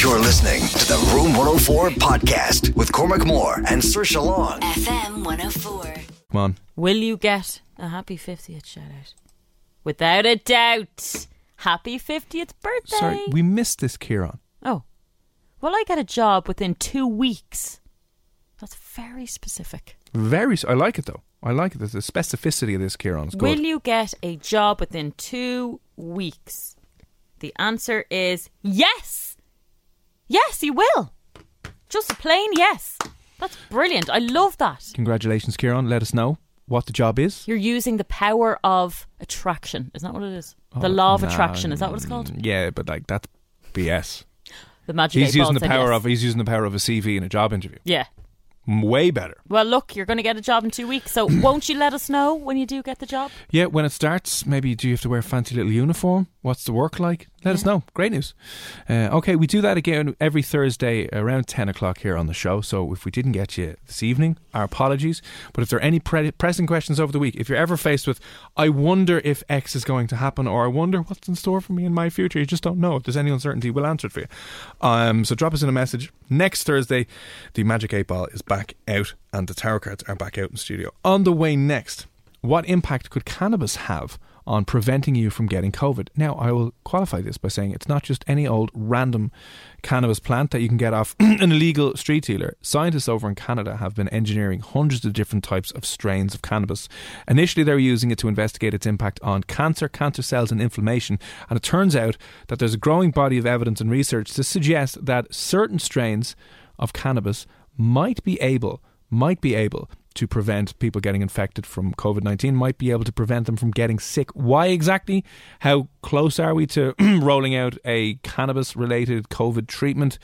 You're listening to the Room 104 podcast with Cormac Moore and Saoirse Long. FM 104. Come on. Will you get a happy 50th shout out? Without a doubt. Happy 50th birthday. Sorry, we missed this, Kieran. oh. Will I get a job within two weeks? That's very specific. Very. I like it though. I like it. The specificity of this, Kieran, is good. Will you get a job within two weeks? The answer is yes. Yes, you will. Just a plain yes. That's brilliant. I love that. Congratulations, Kieran. Let us know what the job is. You're using the power of attraction. Isn't that what it is? the Oh, law of nah, attraction. Is that what it's called? Mm, yeah, but like that's BS. The magic. He's using the power yes. of he's using the power of a CV in a job interview. Yeah. Way better. Well, look, you're going to get a job in two weeks. So won't you let us know when you do get the job? Yeah, when it starts, maybe do you have to wear a fancy little uniform? What's the work like? Let us know. Great news. Uh, okay, we do that again every Thursday around 10 o'clock here on the show. So if we didn't get you this evening, our apologies. But if there are any pre- pressing questions over the week, if you're ever faced with, I wonder if X is going to happen, or I wonder what's in store for me in my future, you just don't know. If there's any uncertainty, we'll answer it for you. Um, so drop us in a message. Next Thursday, the Magic 8 Ball is back out and the tarot cards are back out in studio. On the way next, what impact could cannabis have on preventing you from getting COVID? Now, I will qualify this by saying it's not just any old random cannabis plant that you can get off an illegal street dealer. Scientists over in Canada have been engineering hundreds of different types of strains of cannabis. Initially, they were using it to investigate its impact on cancer, cancer cells, and inflammation. And it turns out that there's a growing body of evidence and research to suggest that certain strains of cannabis might be able might be able to prevent people getting infected from COVID 19, might be able to prevent them from getting sick. Why exactly? How close are we to rolling out a cannabis related COVID treatment?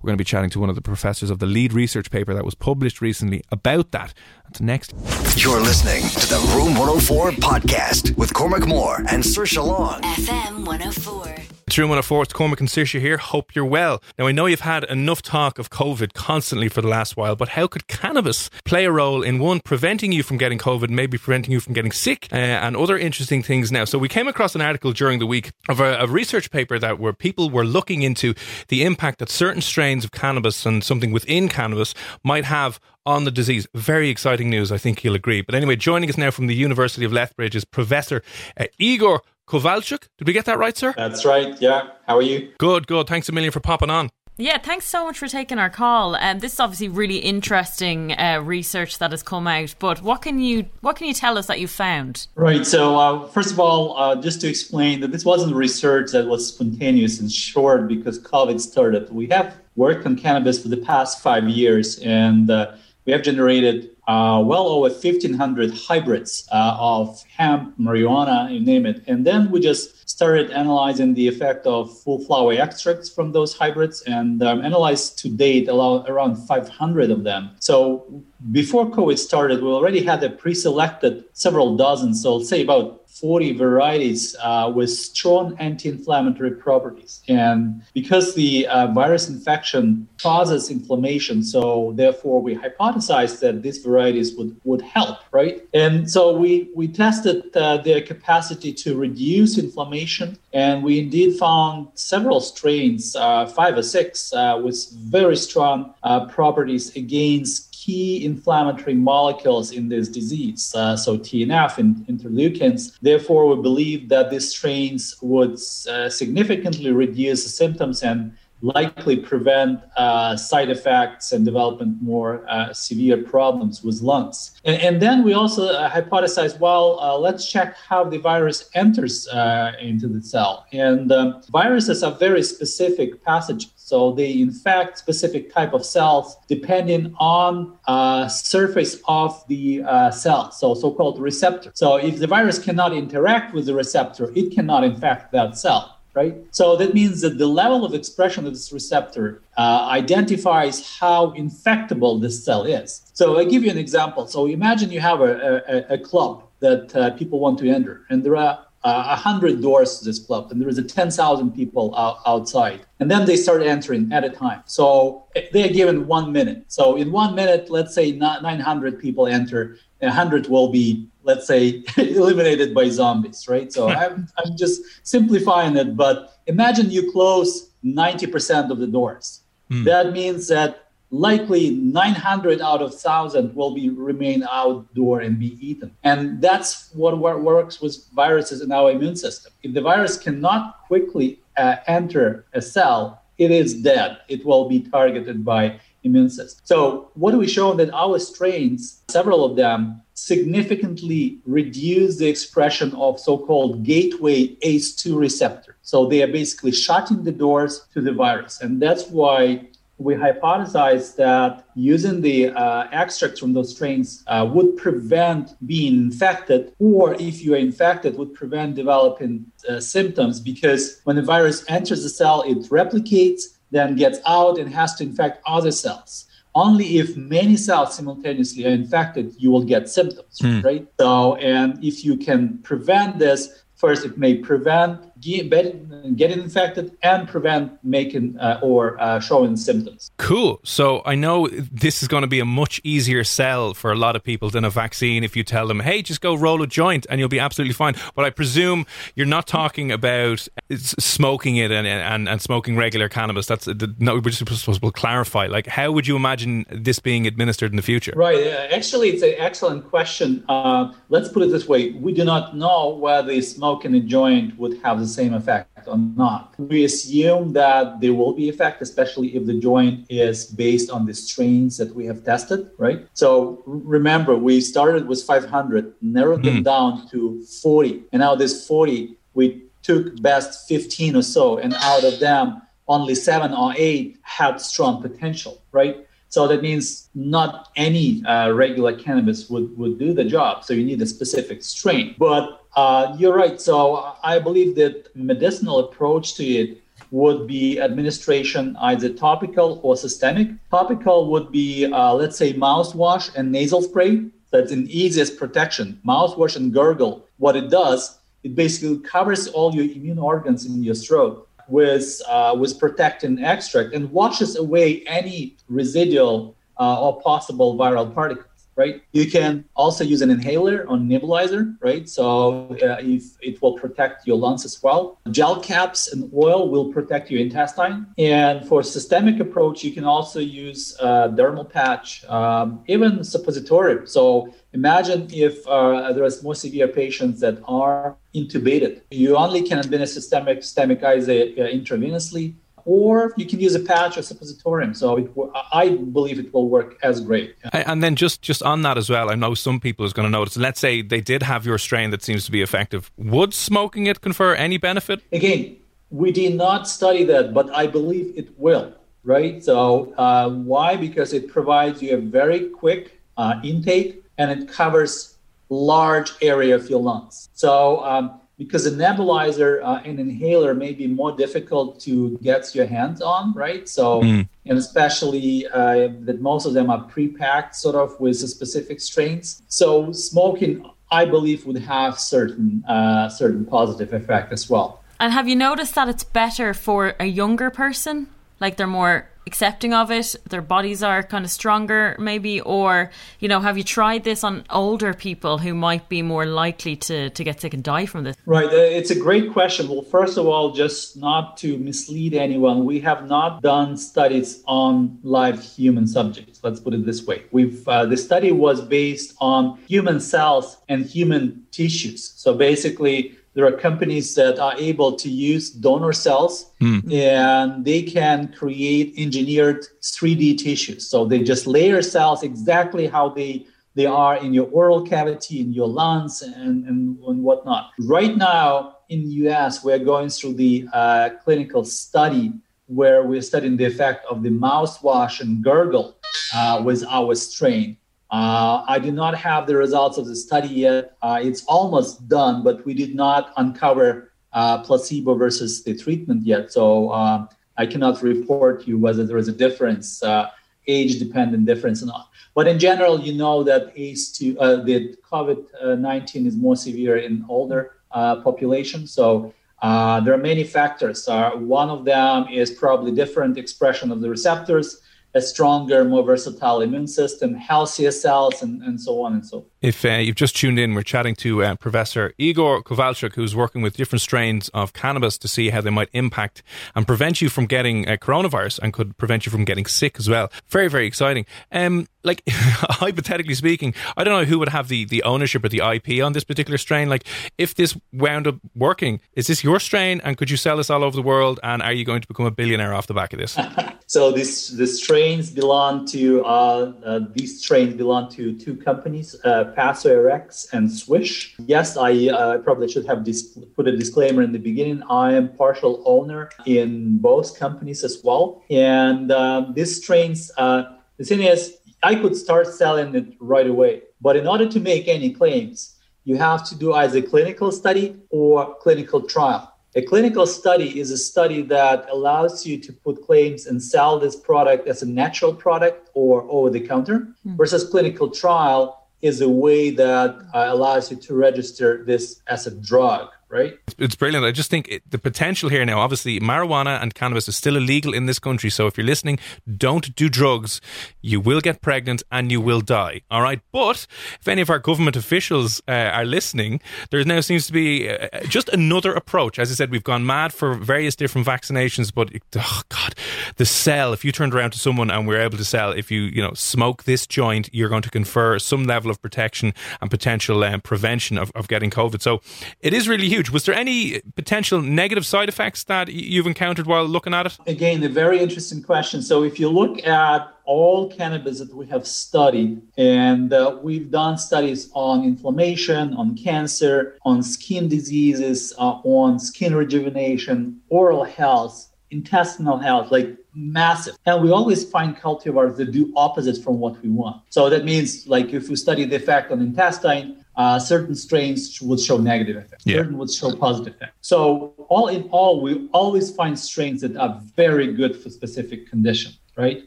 We're going to be chatting to one of the professors of the lead research paper that was published recently about that. That's next. You're listening to the Room 104 podcast with Cormac Moore and Saoirse Long. FM 104. Room 104, it's Cormac and Saoirse here. Hope you're well. Now, I know you've had enough talk of COVID constantly for the last while, but how could cannabis play a role in one, preventing you from getting COVID, maybe preventing you from getting sick, uh, and other interesting things now? So, we came across an article during the week of a, a research paper that where people were looking into the impact that certain strains of cannabis and something within cannabis might have on the disease. Very exciting news, I think you'll agree. But anyway, joining us now from the University of Lethbridge is Professor uh, Igor Kovalchuk. Did we get that right, sir? That's right. Yeah. How are you? Good, good. Thanks a million for popping on. Yeah, thanks so much for taking our call. Um, this is obviously really interesting uh, research that has come out. But what can you what can you tell us that you found? Right. So, uh, first of all, uh, just to explain that this wasn't research that was spontaneous and short because COVID started. We have worked on cannabis for the past five years, and uh, we have generated uh, well over 1,500 hybrids uh, of hemp, marijuana, you name it. And then we just started analyzing the effect of full flower extracts from those hybrids and um, analyzed to date around 500 of them. So before COVID started, we already had a pre-selected several dozen, so let's say about 40 varieties uh, with strong anti-inflammatory properties. And because the uh, virus infection causes inflammation, so therefore we hypothesized that these varieties would, would help, right? And so we, we tested uh, their capacity to reduce inflammation, and we indeed found several strains, uh, five or six, uh, with very strong uh, properties against key inflammatory molecules in this disease, uh, so TNF and interleukins. Therefore, we believe that these strains would uh, significantly reduce the symptoms and likely prevent uh, side effects and development more uh, severe problems with lungs. And, and then we also uh, hypothesize, well, uh, let's check how the virus enters uh, into the cell. And um, viruses are very specific passages. So they infect specific type of cells depending on uh, surface of the cell, so so-called receptor. So if the virus cannot interact with the receptor, it cannot infect that cell right? So that means that the level of expression of this receptor uh, identifies how infectable this cell is. So I give you an example. So imagine you have a, a, a club that uh, people want to enter, and there are uh, a uh, hundred doors to this club, and there is a ten thousand people out, outside, and then they start entering at a time. So they are given one minute. So in one minute, let's say nine hundred people enter, 100 will be let's say eliminated by zombies right so I'm, I'm just simplifying it but imagine you close 90% of the doors mm. that means that likely 900 out of 1000 will be remain outdoor and be eaten and that's what works with viruses in our immune system if the virus cannot quickly uh, enter a cell it is dead it will be targeted by immune system. So what we show that our strains, several of them, significantly reduce the expression of so-called gateway ACE2 receptor. So they are basically shutting the doors to the virus. And that's why we hypothesize that using the uh, extracts from those strains uh, would prevent being infected, or if you are infected, would prevent developing uh, symptoms because when the virus enters the cell, it replicates then gets out and has to infect other cells. Only if many cells simultaneously are infected, you will get symptoms, hmm. right? So, and if you can prevent this, first it may prevent getting infected and prevent making uh, or uh, showing symptoms. Cool. So I know this is going to be a much easier sell for a lot of people than a vaccine if you tell them, hey, just go roll a joint and you'll be absolutely fine. But I presume you're not talking about smoking it and, and, and smoking regular cannabis. That's no, we're just supposed to clarify. Like, how would you imagine this being administered in the future? Right. Uh, actually, it's an excellent question. Uh, let's put it this way we do not know whether smoking a joint would have the same effect or not. We assume that there will be effect, especially if the joint is based on the strains that we have tested, right? So remember, we started with 500, narrowed mm. them down to 40, and now this 40, we took best 15 or so, and out of them, only seven or eight had strong potential, right? So that means not any uh, regular cannabis would, would do the job. So you need a specific strain. But uh, you're right. So I believe that medicinal approach to it would be administration either topical or systemic. Topical would be, uh, let's say, mouthwash and nasal spray. That's an easiest protection. Mouthwash and gurgle. What it does, it basically covers all your immune organs in your throat with uh, with protecting extract and washes away any residual uh, or possible viral particles right? You can also use an inhaler or nebulizer, right? So uh, if it will protect your lungs as well. Gel caps and oil will protect your intestine. And for systemic approach, you can also use a dermal patch, um, even suppository. So imagine if uh, there is more severe patients that are intubated. You only can administer systemic, systemic either uh, intravenously or you can use a patch or suppositorium. So it, I believe it will work as great. And then just just on that as well, I know some people is going to notice. Let's say they did have your strain that seems to be effective. Would smoking it confer any benefit? Again, we did not study that, but I believe it will. Right. So uh, why? Because it provides you a very quick uh, intake and it covers large area of your lungs. So um, because a nebulizer uh, and inhaler may be more difficult to get your hands on, right? So, mm. and especially uh, that most of them are pre-packed, sort of with specific strains. So, smoking, I believe, would have certain uh, certain positive effect as well. And have you noticed that it's better for a younger person? Like they're more accepting of it their bodies are kind of stronger maybe or you know have you tried this on older people who might be more likely to to get sick and die from this? Right uh, it's a great question. Well first of all just not to mislead anyone we have not done studies on live human subjects let's put it this way. We've uh, the study was based on human cells and human tissues. So basically there are companies that are able to use donor cells mm. and they can create engineered 3D tissues. So they just layer cells exactly how they they are in your oral cavity, in your lungs, and, and, and whatnot. Right now in the US, we're going through the uh, clinical study where we're studying the effect of the mouthwash and gurgle uh, with our strain. Uh, I do not have the results of the study yet. Uh, it's almost done, but we did not uncover uh, placebo versus the treatment yet. So uh, I cannot report you whether there is a difference, uh, age-dependent difference or not. But in general, you know that ACE2, uh, the COVID-19 is more severe in older population. So there are many factors. one of them is probably different expression of the receptors a stronger, more versatile immune system, healthier cells, and, and so on and so forth. If uh, you've just tuned in, we're chatting to uh, Professor Igor Kovalchuk, who's working with different strains of cannabis to see how they might impact and prevent you from getting uh, coronavirus and could prevent you from getting sick as well. Very, very exciting. Um, like hypothetically speaking, I don't know who would have the, the ownership or the IP on this particular strain. Like, if this wound up working, is this your strain, and could you sell this all over the world? And are you going to become a billionaire off the back of this? so this the strains belong to uh, uh, these trains belong to two companies. Uh, Pathway RX and Swysh. Yes, I uh, probably should have dis- put a disclaimer in the beginning. I am partial owner in both companies as well. And um, these strains, uh, the thing is, I could start selling it right away. But in order to make any claims, you have to do either clinical study or clinical trial. A clinical study is a study that allows you to put claims and sell this product as a natural product or over the counter, mm. versus clinical trial is a way that uh, allows you to register this as a drug right? It's brilliant. I just think it, the potential here now, obviously, marijuana and cannabis is still illegal in this country. So if you're listening, don't do drugs. You will get pregnant and you will die. All right. But if any of our government officials uh, are listening, there now seems to be uh, just another approach. As I said, we've gone mad for various different vaccinations, but oh God, the sell, if you turned around to someone and we're able to sell, if you, you know, smoke this joint, you're going to confer some level of protection and potential um, prevention of, of getting COVID. So it is really huge huge. Was there any potential negative side effects that you've encountered while looking at it? Again, a very interesting question. So, if you look at all cannabis that we have studied, and uh, we've done studies on inflammation, on cancer, on skin diseases, uh, on skin rejuvenation, oral health, intestinal health, like massive. And we always find cultivars that do opposite from what we want. So that means, like, if we study the effect on intestine, uh, certain strains would show negative effects, yeah. certain would show positive effects. So all in all, we always find strains that are very good for specific conditions right?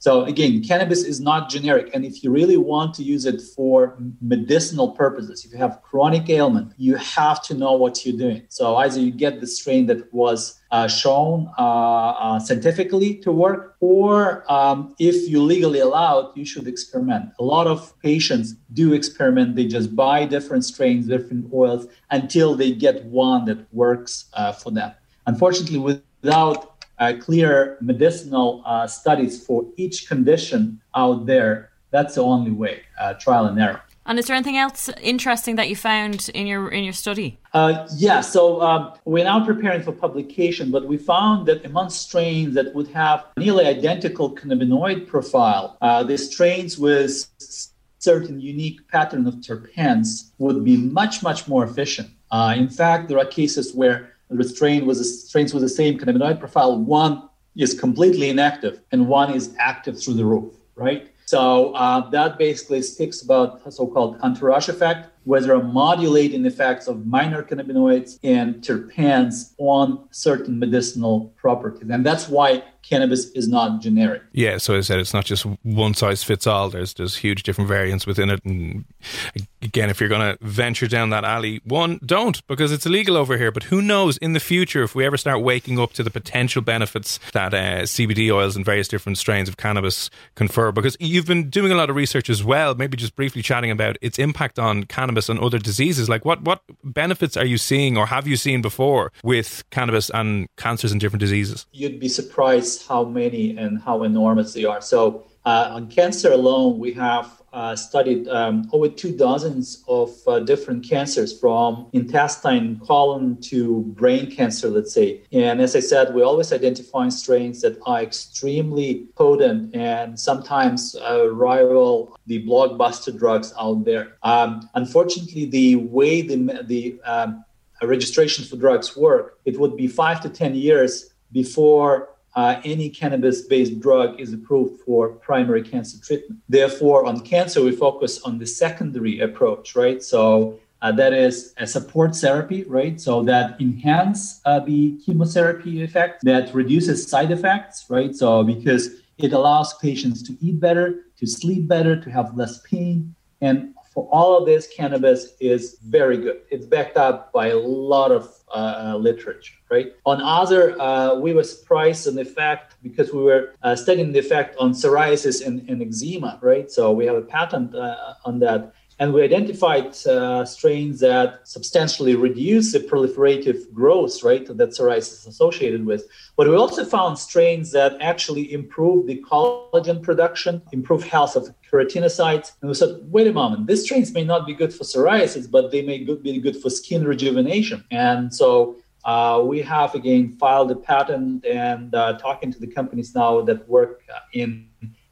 So again, cannabis is not generic. And if you really want to use it for medicinal purposes, if you have chronic ailment, you have to know what you're doing. So either you get the strain that was uh, shown uh, uh, scientifically to work, or um, if you legally allow it, you should experiment. A lot of patients do experiment. They just buy different strains, different oils until they get one that works uh, for them. Unfortunately, without uh, clear medicinal uh, studies for each condition out there, that's the only way, uh, trial and error. And is there anything else interesting that you found in your in your study? Uh, yeah, so um, we're now preparing for publication, but we found that among strains that would have nearly identical cannabinoid profile, uh, the strains with certain unique pattern of terpenes would be much much more efficient. Uh, in fact, there are cases where the strain was a, strains with the same cannabinoid profile. One is completely inactive, and one is active through the roof, right? So uh, that basically speaks about so-called entourage effect. where there modulating effects of minor cannabinoids and terpenes on certain medicinal properties. And that's why cannabis is not generic. Yeah, so I said it's not just one size fits all. There's there's huge different variants within it. And again, if you're going to venture down that alley, one don't because it's illegal over here. But who knows in the future if we ever start waking up to the potential benefits that uh, CBD oils and various different strains of cannabis confer? Because you've been doing a lot of research as well. Maybe just briefly chatting about its impact on cannabis and other diseases. Like what what benefits are you seeing or have you seen before with cannabis and cancers and different diseases? You'd be surprised how many and how enormous they are. So uh, on cancer alone, we have uh, studied um, over two dozens of uh, different cancers from intestine, colon to brain cancer, let's say. And as I said, we're always identify strains that are extremely potent and sometimes uh, rival the blockbuster drugs out there. Um, unfortunately, the way the, the um, registrations for drugs work, it would be five to 10 years before uh, any cannabis based drug is approved for primary cancer treatment. Therefore, on cancer, we focus on the secondary approach, right? So uh, that is a support therapy, right? So that enhance uh, the chemotherapy effect, that reduces side effects, right? So because it allows patients to eat better, to sleep better, to have less pain, and for all of this, cannabis is very good. It's backed up by a lot of uh, literature, right? On other, uh, we were surprised in the fact because we were uh, studying the effect on psoriasis and, and, eczema, right? So we have a patent uh, on that. And we identified uh, strains that substantially reduce the proliferative growth, rate that psoriasis is associated with. But we also found strains that actually improve the collagen production, improve health of keratinocytes. And we said, wait a moment, these strains may not be good for psoriasis, but they may be good for skin rejuvenation. And so uh, we have again filed a patent and uh, talking to the companies now that work in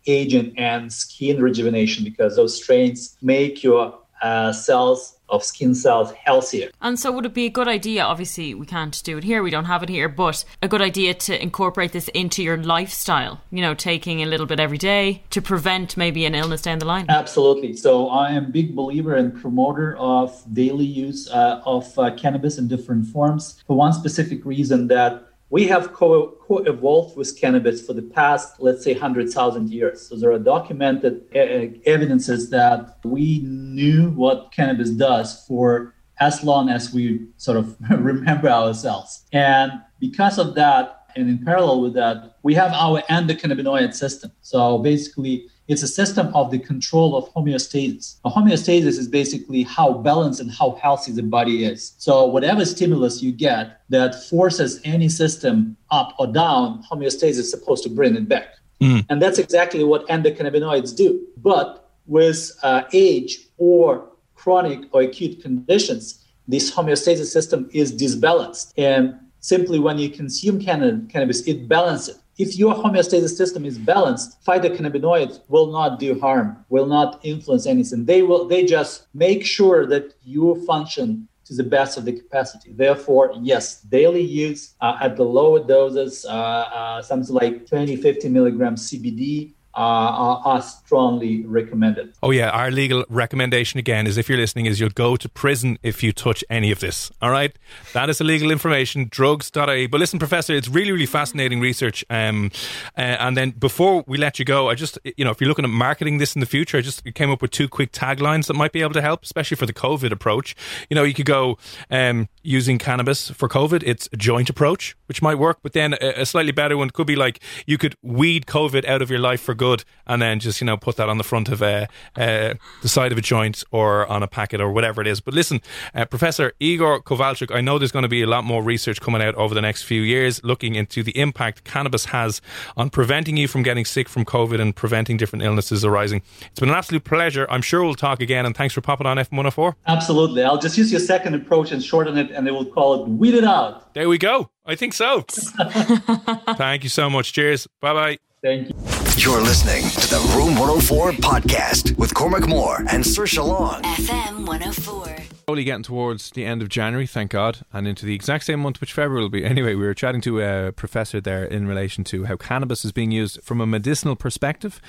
agent and skin rejuvenation because those strains make your uh, cells of skin cells healthier. And so, would it be a good idea? Obviously, we can't do it here, we don't have it here, but a good idea to incorporate this into your lifestyle, you know, taking a little bit every day to prevent maybe an illness down the line? Absolutely. So, I am a big believer and promoter of daily use uh, of uh, cannabis in different forms for one specific reason that we have co- evolved with cannabis for the past, let's say, 100,000 years. So there are documented e- evidences that we knew what cannabis does for as long as we sort of remember ourselves. And because of that, and in parallel with that, we have our endocannabinoid system. So basically, it's a system of the control of homeostasis. A homeostasis is basically how balanced and how healthy the body is. So whatever stimulus you get that forces any system up or down, homeostasis is supposed to bring it back. Mm. And that's exactly what endocannabinoids do. But with uh, age or chronic or acute conditions, this homeostasis system is disbalanced. And simply when you consume cannabis, it balances it if your homeostasis system is balanced, phytocannabinoids will not do harm, will not influence anything. They will they just make sure that you function to the best of the capacity. Therefore, yes, daily use uh, at the lower doses, uh, uh, something like 20, 50 milligrams CBD are, are, strongly recommended. Oh yeah, our legal recommendation again is if you're listening is you'll go to prison if you touch any of this. All right, that is illegal information. Drugs.ie. But listen, Professor, it's really really fascinating research. Um, uh, and then before we let you go, I just you know if you're looking at marketing this in the future, I just came up with two quick taglines that might be able to help, especially for the COVID approach. You know, you could go um, using cannabis for COVID. It's a joint approach, which might work, but then a, a slightly better one could be like you could weed COVID out of your life for good, and then just you know put that on the front of a, uh, the side of a joint or on a packet or whatever it is. But listen, uh, Professor Igor Kovalchuk, I know there's going to be a lot more research coming out over the next few years, looking into the impact cannabis has on preventing you from getting sick from COVID and preventing different illnesses arising. It's been an absolute pleasure. I'm sure we'll talk again, and thanks for popping on F104. Absolutely. I'll just use your second approach and shorten it, and they will call it "weed it out." There we go. I think so. Thank you so much. Cheers. Bye bye. Thank you. You're listening to the Room 104 podcast with Cormac Moore and Saoirse Long. FM 104. Slowly getting towards the end of January, thank God, and into the exact same month which February will be. Anyway, we were chatting to a professor there in relation to how cannabis is being used from a medicinal perspective,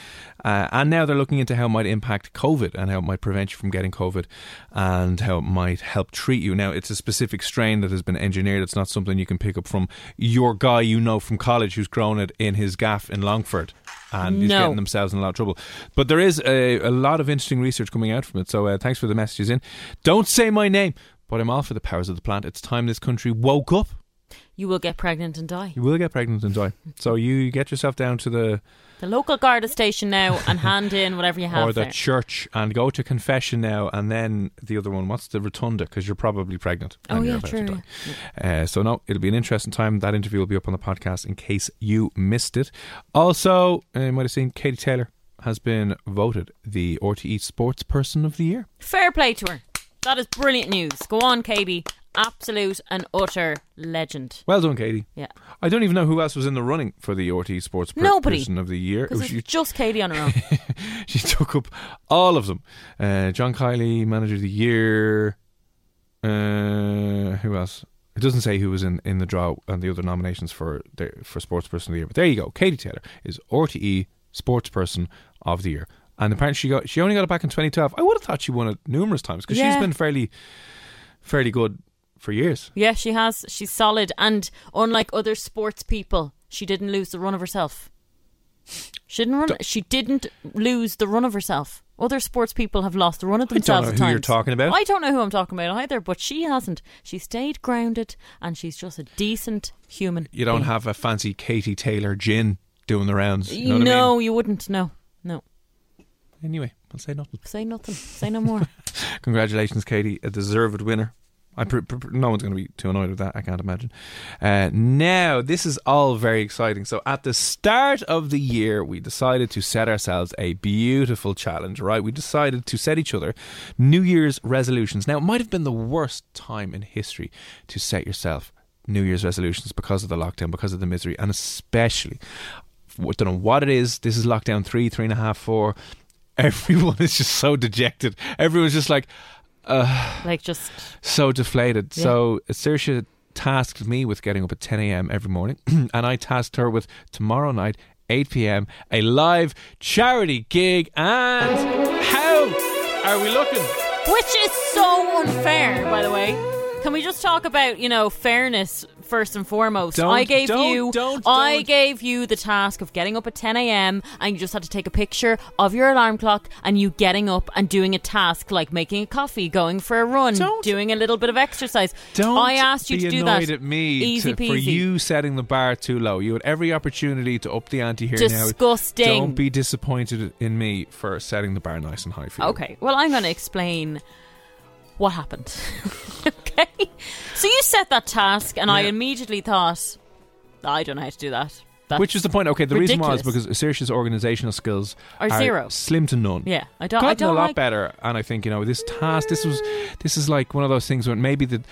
uh, and now they're looking into how it might impact COVID and how it might prevent you from getting COVID, and how it might help treat you. Now, it's a specific strain that has been engineered. It's not something you can pick up from your guy you know from college who's grown it in his gaff in Longford. And he's getting themselves in a lot of trouble. But there is a, a lot of interesting research coming out from it. So uh, thanks for the messages in. Don't say my name, but I'm all for the powers of the plant. It's time this country woke up. You will get pregnant and die. You will get pregnant and die. So you get yourself down to the The local Garda station now and hand in whatever you have or the there. church and go to confession now, and then the other one. What's the rotunda? Because you're probably pregnant. Oh, and you're yeah, about true, to die. Uh, so no, it'll be an interesting time. That interview will be up on the podcast in case you missed it. Also, uh, you might have seen Katie Taylor has been voted the RTE Sports Person of the Year. Fair play to her. That is brilliant news. Go on, Katie. Absolute and utter legend. Well done, Katie. Yeah. I don't even know who else was in the running for the RTE Sports per- Nobody. Person of the Year. Because She- just Katie on her own. she took up all of them. Uh, John Kiely, Manager of the Year. Uh, who else? It doesn't say who was in, in the draw and the other nominations for the, for Sportsperson of the Year. But there you go. Katie Taylor is RTE Sportsperson of the Year. And apparently she got she only got it back in 2012. I would have thought she won it numerous times because Yeah. she's been fairly fairly good for years. yeah, she has. She's solid. And unlike other sports people, she didn't lose the run of herself. She didn't run. She didn't lose the run of herself. Other sports people have lost the run of themselves. I don't know who you're talking about. I don't know who I'm talking about either, but she hasn't. She stayed grounded, and she's just a decent human. You don't being. have a fancy Katie Taylor gin doing the rounds. You know no, I mean? you wouldn't. No, no. Anyway, I'll say nothing. Say nothing. Say no more. Congratulations, Katie, a deserved winner. I pr- pr- no one's going to be too annoyed with that. I can't imagine. Uh, now, this is all very exciting. So, at the start of the year, we decided to set ourselves a beautiful challenge. Right? We decided to set each other New Year's resolutions. Now, it might have been the worst time in history to set yourself New Year's resolutions because of the lockdown, because of the misery, and especially I don't know what it is. This is lockdown three, three and a half, four. Everyone is just so dejected. Everyone's just like like just so deflated. Yeah. So Saoirse tasked me with getting up at 10 a.m. every morning, and I tasked her with tomorrow night, 8 p.m., a live charity gig. And how are we looking? Which is so unfair, by the way. Can we just talk about, you know, fairness first and foremost? Don't- I gave don't- you don't- I don't. gave you the task of getting up at 10 a.m. and you just had to take a picture of your alarm clock and you getting up and doing a task like making a coffee, going for a run, Don't- doing a little bit of exercise. Don't I asked you to do annoyed that. at me Easy to- for you setting the bar too low. You had every opportunity to up the ante here now. Disgusting. Don't be disappointed in me for setting the bar nice and high for you. Okay, well, I'm going to explain what happened. okay? So you set that task, and I Yeah. immediately thought, I don't know how to do that. That's Which is the point? Okay, the reason was ridiculous. because Saoirse's organisational skills Are zero. slim to none. Yeah, I don't. gotten I don't a lot like. better, and I think you know this task. This was, this is like one of those things when maybe that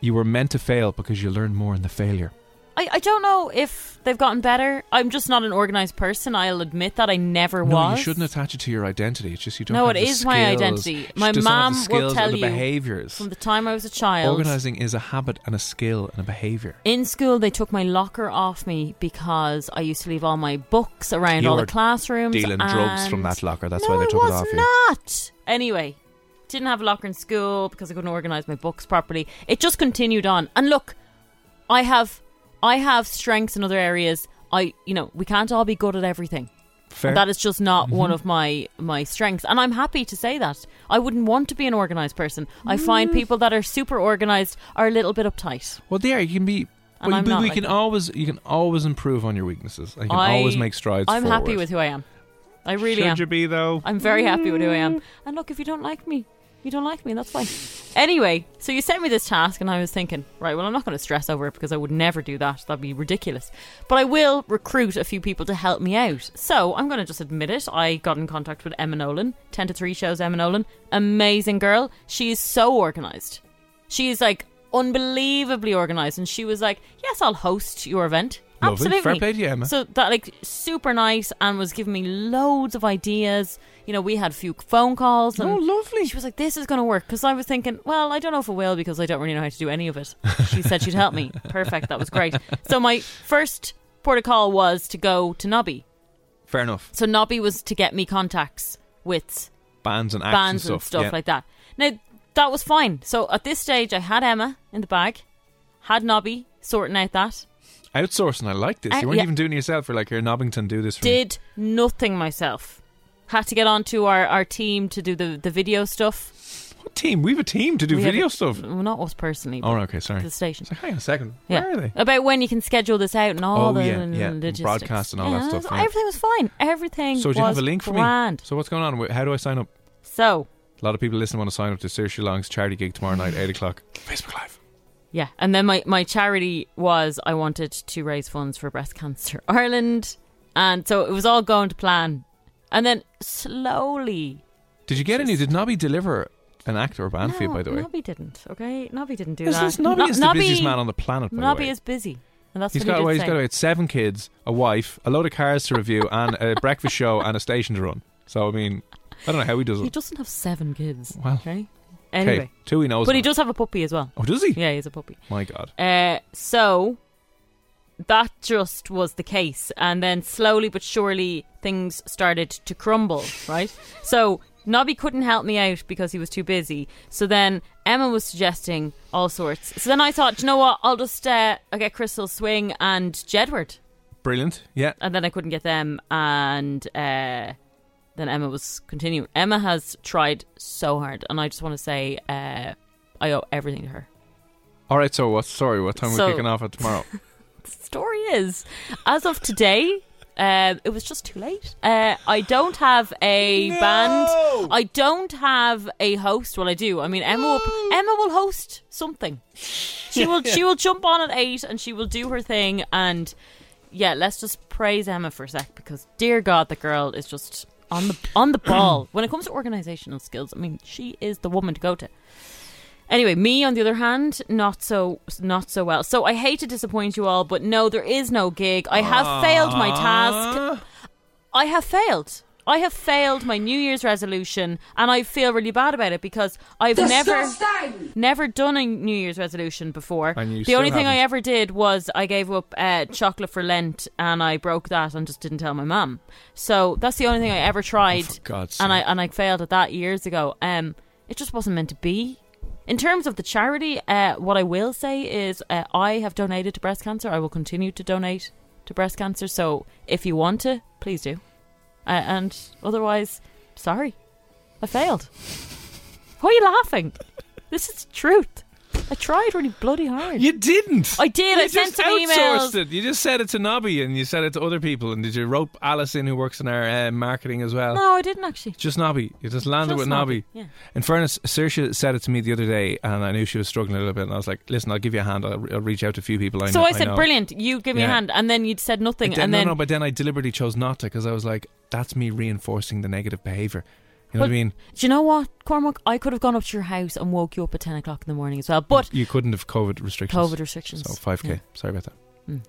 you were meant to fail because you learn more in the failure. I, I don't know if they've gotten better. I'm just not an organised person. I'll admit that I never No, was. you shouldn't attach it to your identity. It's just you don't. No, it is my skills. identity. My just don't the will tell you behaviors. From the time I was a child, Organising is a habit and a skill and a behavior. in school they took my locker off me because I used to leave all my books around You all the classrooms. dealing drugs from that locker. That's no, why they took it was off you. not. Anyway, didn't have a locker in school because I couldn't organise my books properly. It just continued on. And look, I have I have strengths in other areas. I you know, we can't all be good at everything. Fair. That is just not Mm-hmm. one of my my strengths, and I'm happy to say that. I wouldn't want to be an organised person. I Mm. find people that are super organised are a little bit uptight. well, there you can be. And Well, I'm you, not we like can that. always you can always improve on your weaknesses. and You can I- always make strides. I'm happy with who I am. I really Should am. you be though? I'm very happy with who I am. And look, if you don't like me, you don't like me, that's fine. Anyway, so you sent me this task, and I was thinking, right, well, I'm not going to stress over it because I would never do that. That'd be ridiculous. But I will recruit a few people to help me out. So I'm going to just admit it. I got in contact with Emma Nolan, 10 to 3 shows, Emma Nolan. Amazing girl. She is so organised. She is like unbelievably organised. And she was like, yes, I'll host your event. Lovely. Absolutely. Fair play to you, Emma. So that like super nice and was giving me loads of ideas. You know, we had a few phone calls and oh, lovely. she was like, "This is going to work." Because I was thinking, well, I don't know if it will because I don't really know how to do any of it. She said she'd help me. Perfect. That was great. So my first port of call was to go to Nobby. Fair enough. So Nobby was to get me contacts with Bands and acts bands and and stuff. stuff yeah. like that. Now that was fine. So at this stage, I had Emma in the bag, had Nobby sorting out that. Outsourcing, I like this. Uh, you weren't yeah. even doing it yourself. You're like, here, Nobbington, do this for me. Did nothing myself. Had to get onto our, our team to do the, the video stuff. What team? We have a team to do We video a- stuff. Well, not us personally. Oh, okay, sorry. The station. It's like, hang on a second. Yeah. Where are they? About when you can schedule this out and all Oh, the yeah, and yeah, logistics. broadcast and all that Yeah, stuff, yeah. Everything was fine. Everything So do you was have a link for grand. me? So what's going on? Wh- How do I sign up? So, A lot of people listening want to sign up to Saoirse Long's charity gig tomorrow night, 8 o'clock. Facebook Live. Yeah. And then my, my charity was I wanted to raise funds for Breast Cancer Ireland. And so it was all going to plan. And then slowly. Did you get any? Did Nobby deliver an act or a band for you, No, by the way? Nobby didn't, okay? Nobby didn't do This that. is- Nobby No- is the Nobby- busiest man on the planet, by the Nobby is busy. And that's He's got, he well, did he's got about seven kids, a wife, a load of cars to review, and a breakfast show and a station to run. So, I mean, I don't know how he does it. He doesn't have seven kids. Well, okay. Anyway, two he knows. but he does have a puppy as well. Oh, does he? Yeah, he's a puppy. My God. Uh, so that just was the case, and then slowly but surely things started to crumble. Right. So Nobby couldn't help me out because he was too busy. So then Emma was suggesting all sorts. So then I thought, "Do you know what? I'll just uh, I'll get Crystal Swing and Jedward, Brilliant. Yeah. and then I couldn't get them, and uh, then Emma was continuing. Emma has tried so hard, and I just want to say uh, I owe everything to her. All right, so what? Sorry, what time are we kicking off at tomorrow? story is, as of today, uh, it was just too late. Uh, I don't have a band. I don't have a host. Well, I do. I mean, Emma will, Emma will host something. She will. She will jump on at eight and she will do her thing. And yeah, let's just praise Emma for a sec because, dear God, the girl is just on the on the ball when it comes to organizational skills. I mean, she is the woman to go to. Anyway, me on the other hand, not so not so well. So I hate to disappoint you all, but no, there is no gig. I have failed my task. Ah. I have failed. I have failed my New Year's resolution, and I feel really bad about it because I've never never done a New Year's resolution before. And you the only thing I haven't. ever did was I gave up uh, chocolate for Lent, and I broke that and just didn't tell my mum. So that's the only thing I ever tried, Oh, for God's and I and I failed at that years ago. Um, it just wasn't meant to be. In terms of the charity, uh, what I will say is uh, I have donated to breast cancer. I will continue to donate to breast cancer. So if you want to, please do. Uh, and otherwise, sorry, I failed. Why are you laughing? This is the truth. I tried really bloody hard. You didn't. I did. You I sent some emails. it. You just said it to Nobby and you said it to other people. And did you rope Alice in, who works in our uh, marketing as well? No, I didn't actually. Just Nobby. You just landed Just with Nobby, Nobby. yeah. In fairness, Saoirse said it to me the other day, and I knew she was struggling a little bit. And I was like, "Listen, I'll give you a hand. I'll, I'll reach out to a few people I So know." I said, know. "Brilliant, you give me a hand," and then you said nothing, then, and then no, no, but then I deliberately chose not to because I was like, "That's me reinforcing the negative behaviour. You know what I mean? Do you know what, Cormac? I could have gone up to your house and woke you up at ten o'clock in the morning as well. But you couldn't have COVID restrictions. COVID restrictions. So five k. Yeah. Sorry about that. Mm.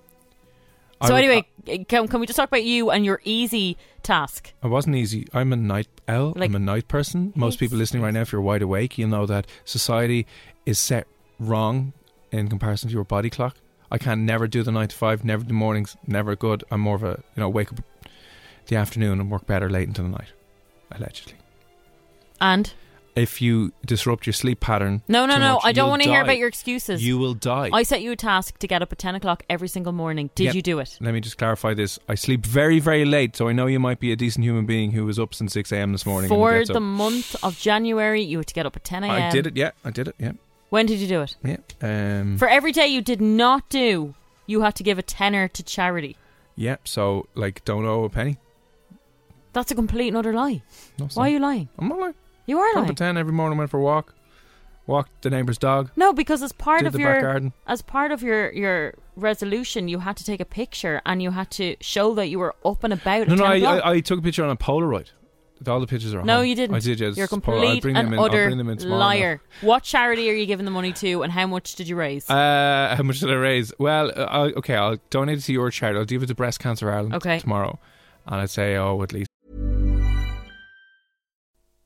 So w- anyway, can, can we just talk about you and your easy task? It wasn't easy. I'm a night owl. Like- I'm a night person. Most people listening right now, if you're wide awake, you'll know that society is set wrong in comparison to your body clock. I can never do the nine to five, never do mornings, never good. I'm more of a you know wake up the afternoon and work better late into the night, allegedly. And If you disrupt your sleep pattern, no, no, no, much, I don't want to hear about your excuses. You will die. I set you a task to get up at ten o'clock every single morning. Did Yep. you do it? Let me just clarify this. I sleep very, very late, so I know you might be a decent human being who was up since 6 a.m. this morning. and For gets the month of January, you had to get up at ten a.m. I did it, yeah. I did it, yeah. When did you do it? Yeah. Um, For every day you did not do, you had to give a tenner to charity. yeah, so, like, don't owe a penny. That's a complete and utter lie. No, Why are you lying? I'm not lying. You are up lying. at 10 every morning, went for a walk. Walked the neighbour's dog. No, because as part did of the your back garden. as part of your your resolution, you had to take a picture and you had to show that you were up and about. No, at no, 10 I, o'clock. I, I took a picture on a Polaroid. All the pictures are. No, home. you didn't. I did. Yes. You're a I'll complete bring them and in, I'll utter bring them in tomorrow. liar. What charity are you giving the money to, and how much did you raise? Uh, how much did I raise? Well, uh, okay, I'll donate it to your charity. I'll give it to Breast Cancer Ireland Okay. tomorrow, and I'd say, oh, at least.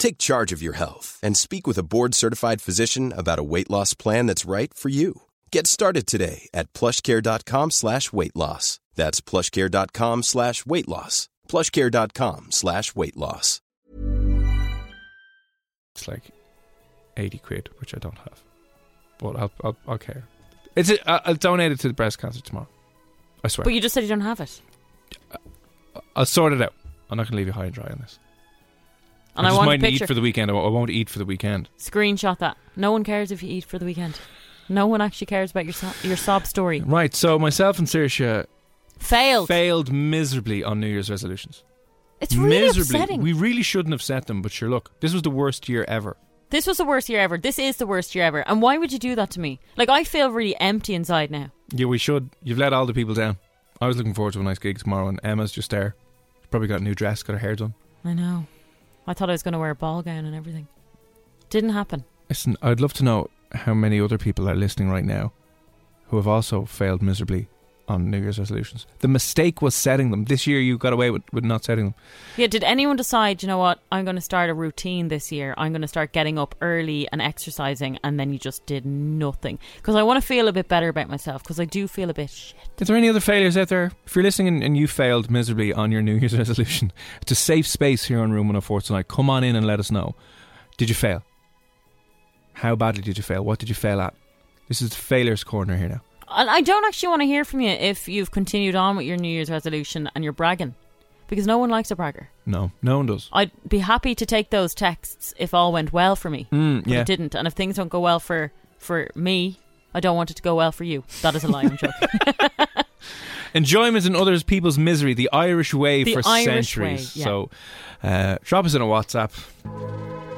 Take charge of your health and speak with a board-certified physician about a weight loss plan that's right for you. Get started today at plushcare.com slash weight loss. That's plushcare.com slash weight loss. plushcare.com slash weight loss. It's like eighty quid, which I don't have, but I'll I'll, I'll care. It's a, I'll I'll donate it to the breast cancer tomorrow. I swear. but you just said you don't have it, I'll sort it out. I'm not going to leave you high and dry on this. And I I, want a picture. eat for the weekend. I won't- I won't eat for the weekend. Screenshot that. No one cares if you eat for the weekend. No one actually cares about your so- your sob story. Right. So myself and Saoirse Failed. failed miserably on New Year's resolutions. It's really miserably. upsetting. We really shouldn't have set them, but sure, look, this was the worst year ever. This was the worst year ever. This is the worst year ever. And why would you do that to me? Like I feel really empty inside now. Yeah, we should. You've let all the people down. I was looking forward to a nice gig tomorrow, and Emma's just there. Probably got a new dress, got her hair done. I know. I thought I was going to wear a ball gown and everything. Didn't happen. Listen, I'd love to know how many other people are listening right now who have also failed miserably on New Year's resolutions. The mistake was setting them. This year, you got away with, with not setting them. Yeah, did anyone decide, you know what, I'm going to start a routine this year. I'm going to start getting up early and exercising, and then you just did nothing. Because I want to feel a bit better about myself, because I do feel a bit shit. Is there any other failures out there? If you're listening and, and you failed miserably on your New Year's resolution, it's a safe space here on Room 104 tonight. Come on in and let us know. Did you fail? How badly did you fail? What did you fail at? This is the failures corner here now. And I don't actually want to hear from you if you've continued on with your New Year's resolution and you're bragging. Because no one likes a bragger. No, no one does. I'd be happy to take those texts if all went well for me. Mm, but yeah. it didn't. And if things don't go well for, for me, I don't want it to go well for you. That is a lie, I'm joking. Enjoyment in others people's misery, the Irish way The for Irish centuries. way, yeah. So, uh, drop us in a WhatsApp.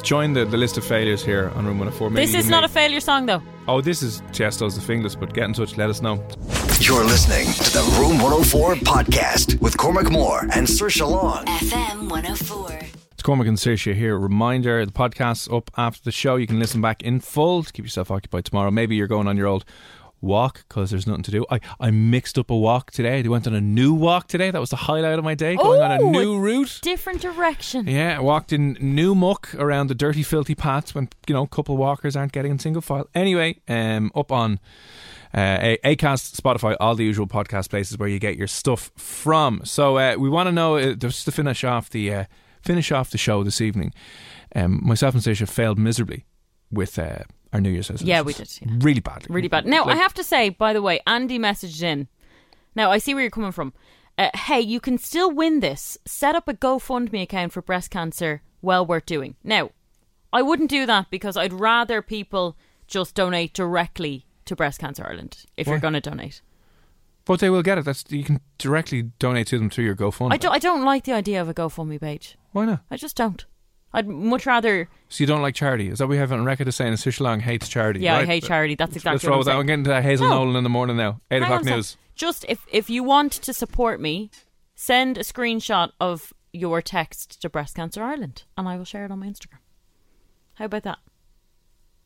Join the, the list of failures here on Room 104. Maybe this is not may- a failure song, though. Oh, this is Chesto's the Fingless, but get in touch, let us know. You're listening to the Room 104 podcast with Cormac Moore and Saoirse Long. FM 104. It's Cormac and Saoirse here. Reminder, the podcast's up after the show. You can listen back in full to keep yourself occupied tomorrow. Maybe you're going on your old walk because there's nothing to do. I, I mixed up a walk today. I went on a new walk today. That was the highlight of my day, going on a new route. Different direction. Yeah, I walked in new muck around the dirty, filthy paths when you know a couple walkers aren't getting in single file. Anyway, um, up on uh, A- Acast, Spotify, all the usual podcast places where you get your stuff from. So uh, we want to know uh, just to finish off the uh, finish off the show this evening. Um, myself and Saoirse failed miserably with uh, our New Year's resolutions. Yeah, we did, yeah. Really badly. Really bad. Now, Like- I have to say, by the way, Andy messaged in. Now, I see where you're coming from. Uh, hey, you can still win this. Set up a GoFundMe account for breast cancer. Well worth doing. Now, I wouldn't do that because I'd rather people just donate directly to Breast Cancer Ireland if Why? you're going to donate. But they will get it. That's you can directly donate to them through your GoFundMe. I don't. I don't like the idea of a GoFundMe page. Why not? I just don't. I'd much rather. So you don't like charity? Is that what we have on record as saying? Saoirse Long hates charity. Yeah, I hate charity. That's exactly Let's what roll with that. I'm getting to that Hazel No. Nolan in the morning now. Eight Hang o'clock on a sec. news. Just if if you want to support me, send a screenshot of your text to Breast Cancer Ireland, and I will share it on my Instagram. How about that?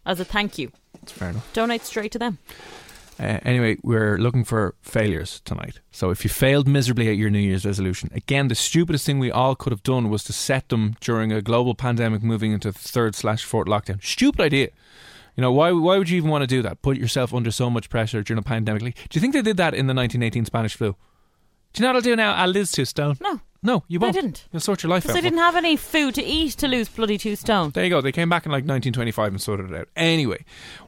As a thank you, That's fair enough. donate straight to them. Uh, anyway, we're looking for failures tonight. So if you failed miserably at your New Year's resolution, again, the stupidest thing we all could have done was to set them during a global pandemic moving into third slash fourth lockdown. Stupid idea. You know, why, why would you even want to do that? Put yourself under so much pressure during a pandemic. Do you think they did that in the 1918 Spanish flu? Do you know what I'll do now? I'll lose two stone. No. No, you won't. I didn't. You'll sort your life Because out. I didn't have any food to eat to lose bloody two stone. There you go. They came back in like 1925 and sorted it out. Anyway,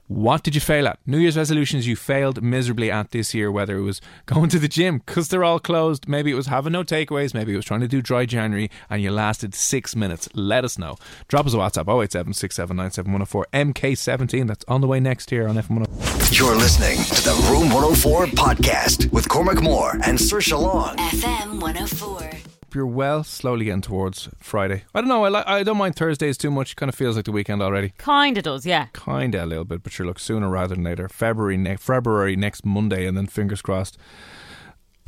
what did you fail at? New Year's resolutions you failed miserably at this year, whether it was going to the gym because they're all closed, maybe it was having no takeaways, maybe it was trying to do dry January and you lasted six minutes. Let us know. Drop us a WhatsApp 087 MK17. That's on the way next here on F1. You're listening to the Room 104 podcast with Cormac Moore and Saoirse Long. FM 104. You're well, slowly getting towards Friday. I don't know. I, li- I don't mind Thursdays too much. Kind of feels like the weekend already. Kinda does, yeah. Kinda a little bit, but sure, look sooner rather than later. February, ne- February next Monday, and then fingers crossed.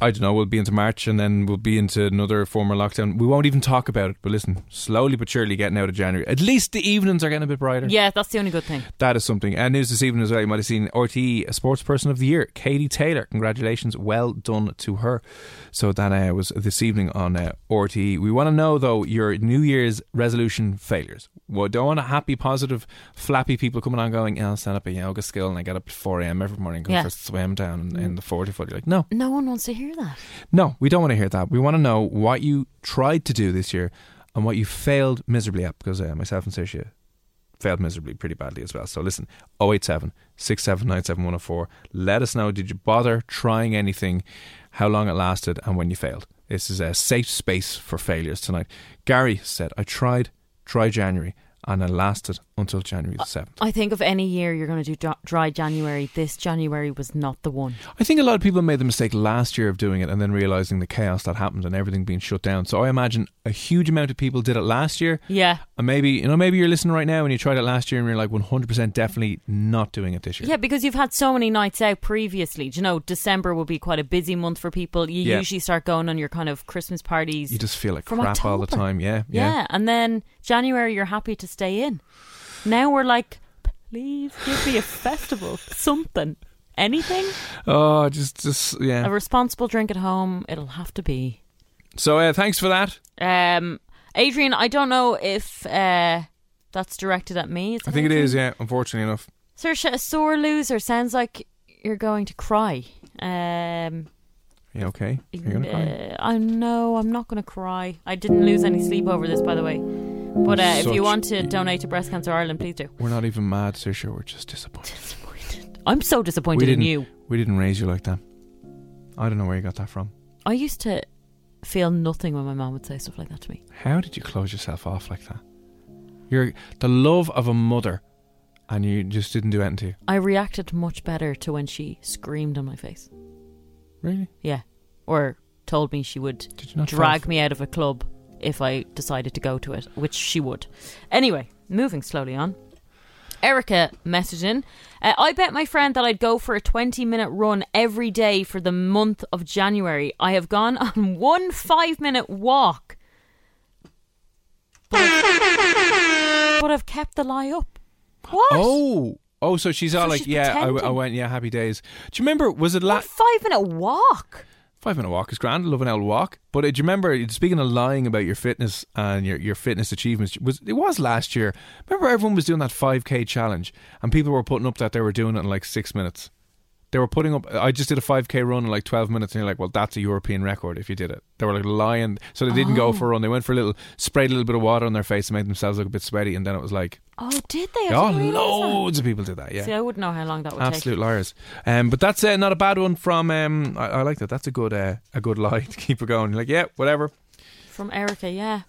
I don't know. We'll be into March, and then we'll be into another former lockdown. We won't even talk about it. But listen, slowly but surely getting out of January. At least the evenings are getting a bit brighter. Yeah, that's the only good thing. That is something. And news this evening as well. You might have seen RTE a Sports Person of the Year, Katie Taylor. Congratulations, well done to her. So that uh, was this evening on uh, RTE. We want to know though your New Year's resolution failures. We don't want a happy, positive, flappy people coming on going, "I'll stand up a yoga skill and I get up at four a.m. every morning, and go Yeah. for a swim down in, in the forty foot." You're like, no, No one wants to hear that. no, we don't want to hear that. We want to know what you tried to do this year and what you failed miserably at because uh, myself and Saoirse failed miserably pretty badly as well. So listen, 087 6797104. Let us know did you bother trying anything, how long it lasted, and when you failed. This is a safe space for failures tonight. Gary said, I tried dry January and I lasted until January the uh, 7th. I think of any year you're going to do dry January, this January was not the one. I think a lot of people made the mistake last year of doing it and then realizing the chaos that happened and everything being shut down. So I imagine a huge amount of people did it last year. Yeah. And maybe, you know, maybe you're listening right now and you tried it last year and you're like 100% definitely not doing it this year. Yeah, because you've had so many nights out previously. Do you know, December will be quite a busy month for people. You Yeah. usually start going on your kind of Christmas parties. You just feel like crap all the time. Yeah. yeah. Yeah. and then January you're happy to stay in. Now we're like, please give me a festival, something, anything. Oh, just, just, yeah. A responsible drink at home. It'll have to be. So uh, thanks for that. Um, Adrian, I don't know if uh, that's directed at me. I think it Adrian? is, yeah, unfortunately enough. Saoirse, a sore loser sounds like you're going to cry. Um, Yeah, okay. You're going to cry. uh, I know I'm not going to cry. I didn't lose any sleep over this, by the way. But uh, if you Such- want to donate to Breast Cancer Ireland, please do. We're not even mad, Saoirse. We're just disappointed. I'm so disappointed didn't, in you. We didn't raise you like that. I don't know where you got that from. I used to feel nothing when my mom would say stuff like that to me. How did you close yourself off like that? You're the love of a mother, and you just didn't do anything to you. I reacted much better to when she screamed in my face. Really? Yeah. Or told me she would Did you not drag me out of a club if I decided to go to it, which she would. Anyway, moving slowly on. Erica messaging. Uh, I bet my friend that I'd go for a 20 minute run every day for the month of January. I have gone on one five minute walk. But, but I've kept the lie up. What? Oh, oh, so she's all So like, she's yeah, I, pretending. went, yeah, happy days. Do you remember? Was it last five minute walk? Five minute walk is grand? Love an old walk. But uh, do you remember? Speaking of lying about your fitness and your your fitness achievements, was it was last year? Remember, everyone was doing that five k challenge, and people were putting up that they were doing it in like six minutes. They were putting up. I just did a 5k run in like 12 minutes, and you're like, well, that's a European record if you did it. They were like lying, so they didn't Oh. go for a run. They went for a little, sprayed a little bit of water on their face and made themselves look a bit sweaty, and then it was like, Oh, did they? I oh, didn't that. loads of people did that. Yeah, See, I wouldn't know how long that would absolute take. liars. Um, but that's uh, not a bad one from. Um, I, I like that. That's a good, uh, a good lie to keep it going. You're like, yeah, whatever. From Erica, yeah.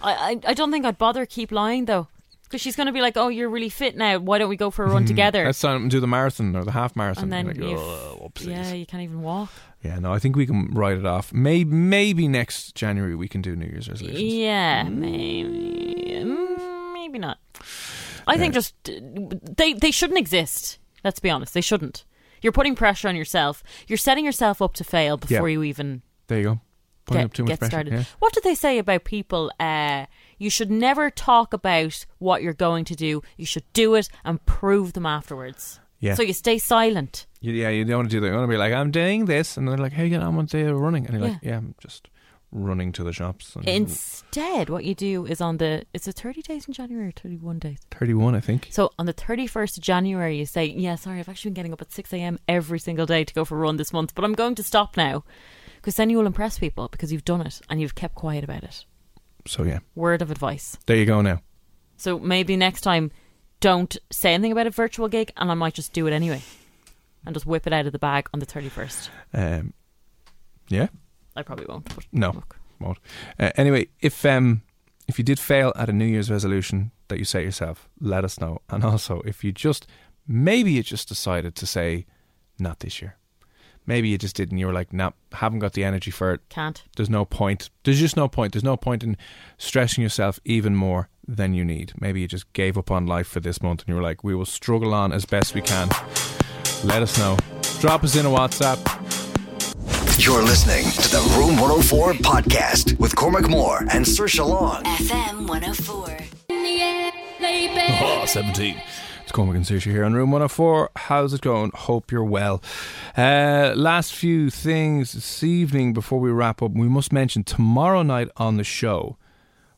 I, I, I don't think I'd bother keep lying though. Because she's going to be like, oh, you're really fit now. Why don't we go for a run together? Let's um, do the marathon or the half marathon. and then like, you, oh, yeah, you can't even walk. Yeah, no, I think we can write it off. Maybe, maybe next January we can do New Year's resolutions. Yeah, maybe, mm, maybe not. I think just they they shouldn't exist. Let's be honest, they shouldn't. You're putting pressure on yourself. You're setting yourself up to fail before Yeah. you even There you go. Putting get, up too much get pressure. started. yeah. What did they say about people? Uh, you should never talk about what you're going to do. You should do it and prove them afterwards. Yeah. So you stay silent. Yeah, you don't want to do that. You want to be like, I'm doing this, and they're like, Hey, you get on one day of running, and you're like, Yeah, I'm just running to the shops. Instead, what you do is on the it's it 30 days in January or 31 days? 31, I think. So on the 31st of January, you say, Yeah, sorry, I've actually been getting up at 6 a.m. every single day to go for a run this month, but I'm going to stop now. Because then you will impress people because you've done it and you've kept quiet about it. So yeah, Word of advice. there you go now. So maybe next time, don't say anything about a virtual gig and I might just do it anyway and just whip it out of the bag on the 31st. Um, yeah, I probably won't. But no, look. won't. Uh, anyway, if um, if you did fail at a New Year's resolution that you set yourself, let us know. And also, if you just maybe you just decided to say, not this year. Maybe you just didn't. You were like, nah, haven't got the energy for it. Can't. There's no point. There's just no point. There's no point in stressing yourself even more than you need. Maybe you just gave up on life for this month and you were like, we will struggle on as best we can. Let us know. Drop us in a WhatsApp. You're listening to the Room 104 podcast with Cormac Moore and Saoirse Long. FM 104. Oh, 17. It's Cormac and Saoirse here on Room 104. How's it going? Hope you're well. Uh, last few things this evening before we wrap up. We must mention tomorrow night on the show,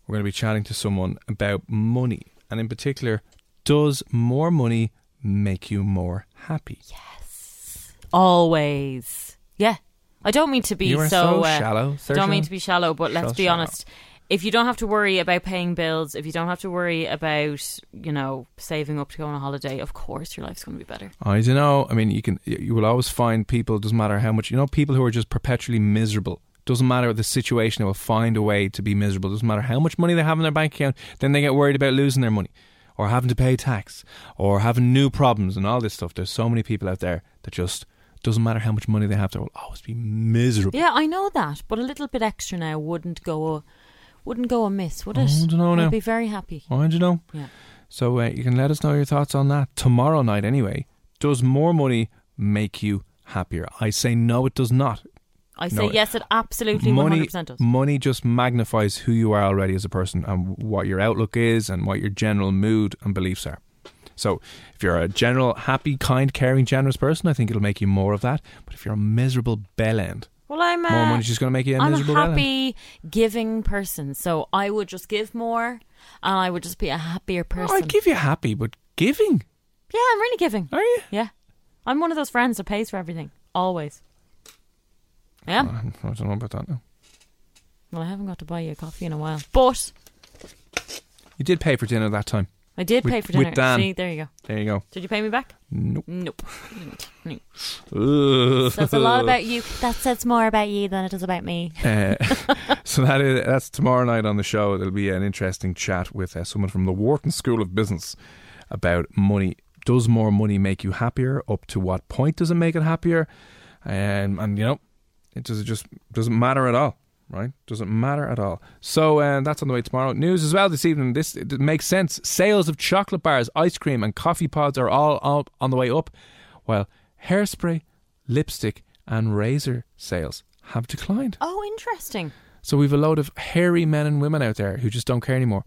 we're going to be chatting to someone about money. And in particular, does more money make you more happy? Yes. Always. Yeah. I don't mean to be You are so, so uh, shallow, Saoirse. Don't mean to be shallow, but let's be shallow. honest. If you don't have to worry about paying bills, if you don't have to worry about, you know, saving up to go on a holiday, of course your life's going to be better. I don't know. I mean, you can you will always find people. Doesn't matter how much you know. People who are just perpetually miserable. Doesn't matter the situation. They will find a way to be miserable. Doesn't matter how much money they have in their bank account. Then they get worried about losing their money, or having to pay tax, or having new problems and all this stuff. There's so many people out there that just doesn't matter how much money they have. They will always be miserable. Yeah, I know that, but a little bit extra now wouldn't go wouldn't go amiss, would it? I dunno now. I'd be very happy. I don't know. Yeah. So uh, you can let us know your thoughts on that tomorrow night. Anyway, does more money make you happier? I say no, it does not. I say No, yes, it absolutely money, 100% does. Money just magnifies who you are already as a person and what your outlook is and what your general mood and beliefs are. So, if you're a general, happy, kind, caring, generous person, I think it'll make you more of that. But if you're a miserable bellend, Well, I'm a, more money's just going to make you a I'm a miserable bellend. happy giving person, so I would just give more, and I would just be a happier person. I'd give you happy, but giving. yeah, I'm really giving. Are you? Yeah, I'm one of those friends that pays for everything always. Yeah. I don't know about that now. Well, I haven't got to buy you a coffee in a while, but You did pay for dinner that time. I did With- pay for with dinner. Dan. See, there you go. There you go. Did you pay me back? Nope. Nope. Says a lot about you. That says more about you than it does about me. Uh, so that is that's tomorrow night on the show. There'll be an interesting chat with uh, someone from the Wharton School of Business about money. Does more money make you happier? Up to what point does it make it happier? Um, and you know, it does it just doesn't matter at all, right? Doesn't matter at all. So um, that's on the way tomorrow. News as well this evening. This it makes sense. Sales of chocolate bars, ice cream, and coffee pods are all, all on the way up, while hairspray, lipstick, and razor sales have declined. Oh, interesting. So we've a load of hairy men and women out there who just don't care anymore.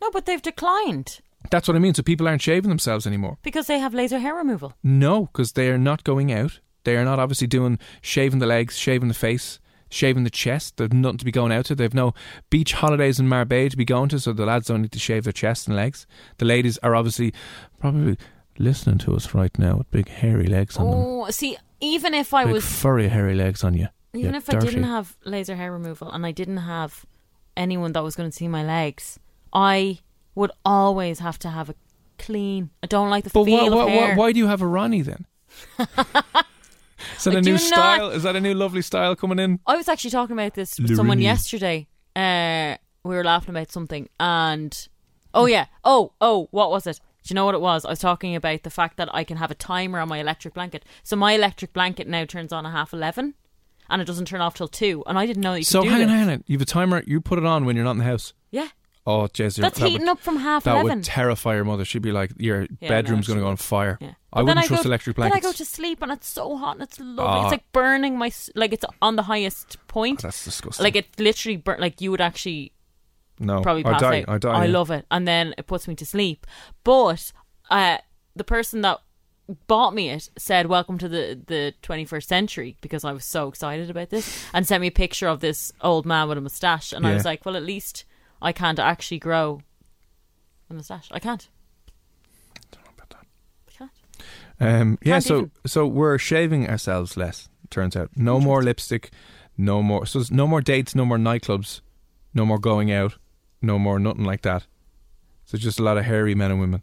No, but they've declined That's what I mean. So people aren't shaving themselves anymore. because they have laser hair removal. No, because they are not going out. They are not obviously doing shaving the legs, shaving the face, shaving the chest. They've nothing to be going out to. They've no beach holidays in Marbella to be going to, so the lads don't need to shave their chest and legs. The ladies are obviously probably listening to us right now with big hairy legs on them. Oh, see, even if I big was, furry hairy legs on you. even if I didn't have laser hair removal and I didn't have anyone that was going to see my legs, I would always have to have a clean. I don't like the But feel why, of why, hair. why, why do you have a Ronnie then? Is that I a do new not- style? Is that a new lovely style coming in? I was actually talking about this with someone yesterday. Uh, we were laughing about something, and oh yeah, oh oh, what was it? Do you know what it was? I was talking about the fact that I can have a timer on my electric blanket. So my electric blanket now turns on at half eleven, and it doesn't turn off till two. And I didn't know that you So could do hang on, hang on. You have a timer. You put it on when you're not in the house. Yeah, Oh, jeez. that's that heating would, up from half That eleven. would terrify your mother. She'd be like, "Your Yeah, bedroom's no, going to go on fire." Yeah. I wouldn't I trust go, electric Then blankets. I go to sleep and it's so hot and it's lovely. Ah. It's like burning my like it's on the highest point. Oh, that's disgusting. like it literally burnt. Like you would actually no, probably I die. out. I die. yeah. love it, and then it puts me to sleep. But uh, the person that bought me it said, "Welcome to the the 21st century," because I was so excited about this, and sent me a picture of this old man with a mustache, and I was like, "Well, at least I can't actually grow a mustache. I can't. I can't. Um, yeah, Can't so even. so we're shaving ourselves less. Turns out, no more lipstick, no more. So no more dates, no more nightclubs, no more going out, no more nothing like that. So just a lot of hairy men and women.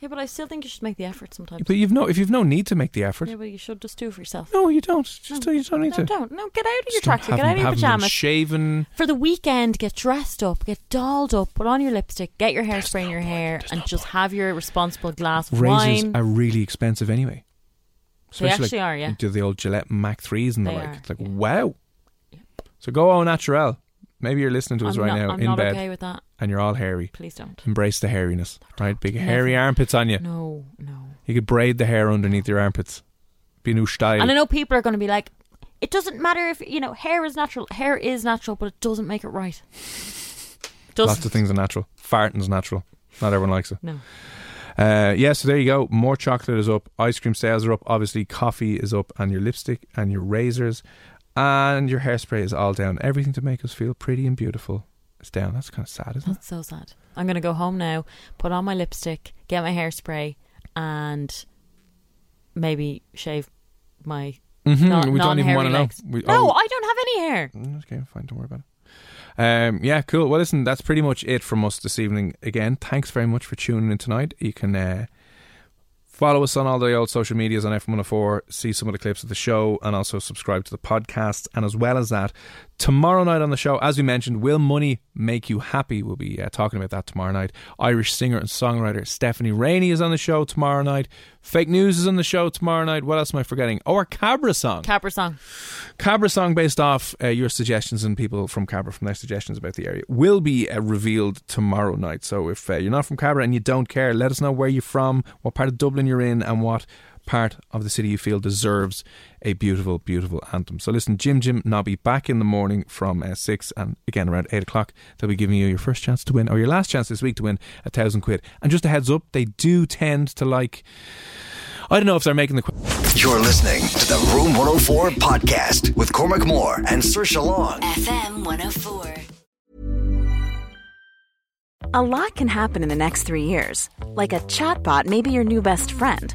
Yeah, but I still think you should make the effort sometimes. But you've no, if you've no need to make the effort, yeah, but you should just do it for yourself. no, you don't. Just No, you don't need no, to. don't. No, get out of your tracksuit. Get out of your pajamas. Shaven. for the weekend, get dressed up, get dolled up, put on your lipstick, get your hairspray in your hair, and just have your responsible glass of Razors wine. are really expensive anyway. They Especially actually like, are, yeah. Do the old Gillette Mach threes and the They like. are, It's like yeah. wow. So go au naturel. Maybe you're listening to us I'm right not, now I'm in not bed okay with that. and you're all hairy. Please don't. Embrace the hairiness, right? Big Never. hairy armpits on you. No, no. You could braid the hair underneath your armpits. Be a new style. And I know people are going to be like, it doesn't matter if you know hair is natural. Hair is natural, but it doesn't make it right. Doesn't. Lots of things are natural. Farting's natural. Not everyone likes it. No. Uh, yeah, so there you go. More chocolate is up. Ice cream sales are up. Obviously, coffee is up, and your lipstick and your razors and your hairspray is all down. Everything to make us feel pretty and beautiful is down. That's kind of sad, isn't it? That's so sad. I'm going to go home now, put on my lipstick, get my hairspray, and maybe shave my Mhm, non- we don't even wanna know. legs. We- no, oh. I don't have any hair. Mm, Okay, fine. Don't worry about it. Um, yeah, cool. Well, listen, that's pretty much it from us this evening. Again, thanks very much for tuning in tonight. You can uh, follow us on all the old social medias on F104, see some of the clips of the show, and also subscribe to the podcast. And as well as that, tomorrow night on the show, as we mentioned, Will Money Make You Happy? We'll be uh, talking about that tomorrow night. Irish singer and songwriter Stephanie Rainey is on the show tomorrow night. Fake News is on the show tomorrow night. What else am I forgetting? Oh, our Cabra song. Cabra song. Cabra song based off uh, your suggestions and people from Cabra from their suggestions about the area will be uh, revealed tomorrow night. So if uh, you're not from Cabra and you don't care, let us know where you're from, what part of Dublin you're in, and what part of the city you feel deserves a beautiful, beautiful anthem. So listen, Jim Jim Nobby back in the morning from uh, 6 and again around 8 o'clock. They'll be giving you your first chance to win or your last chance this week to win a thousand quid. And just a heads up, they do tend to like. I don't know if they're making the. Qu- You're listening to the Room 104 podcast with Cormac Moore and Saoirse Long. FM 104. A lot can happen in the next three years. Like a chatbot may be your new best friend.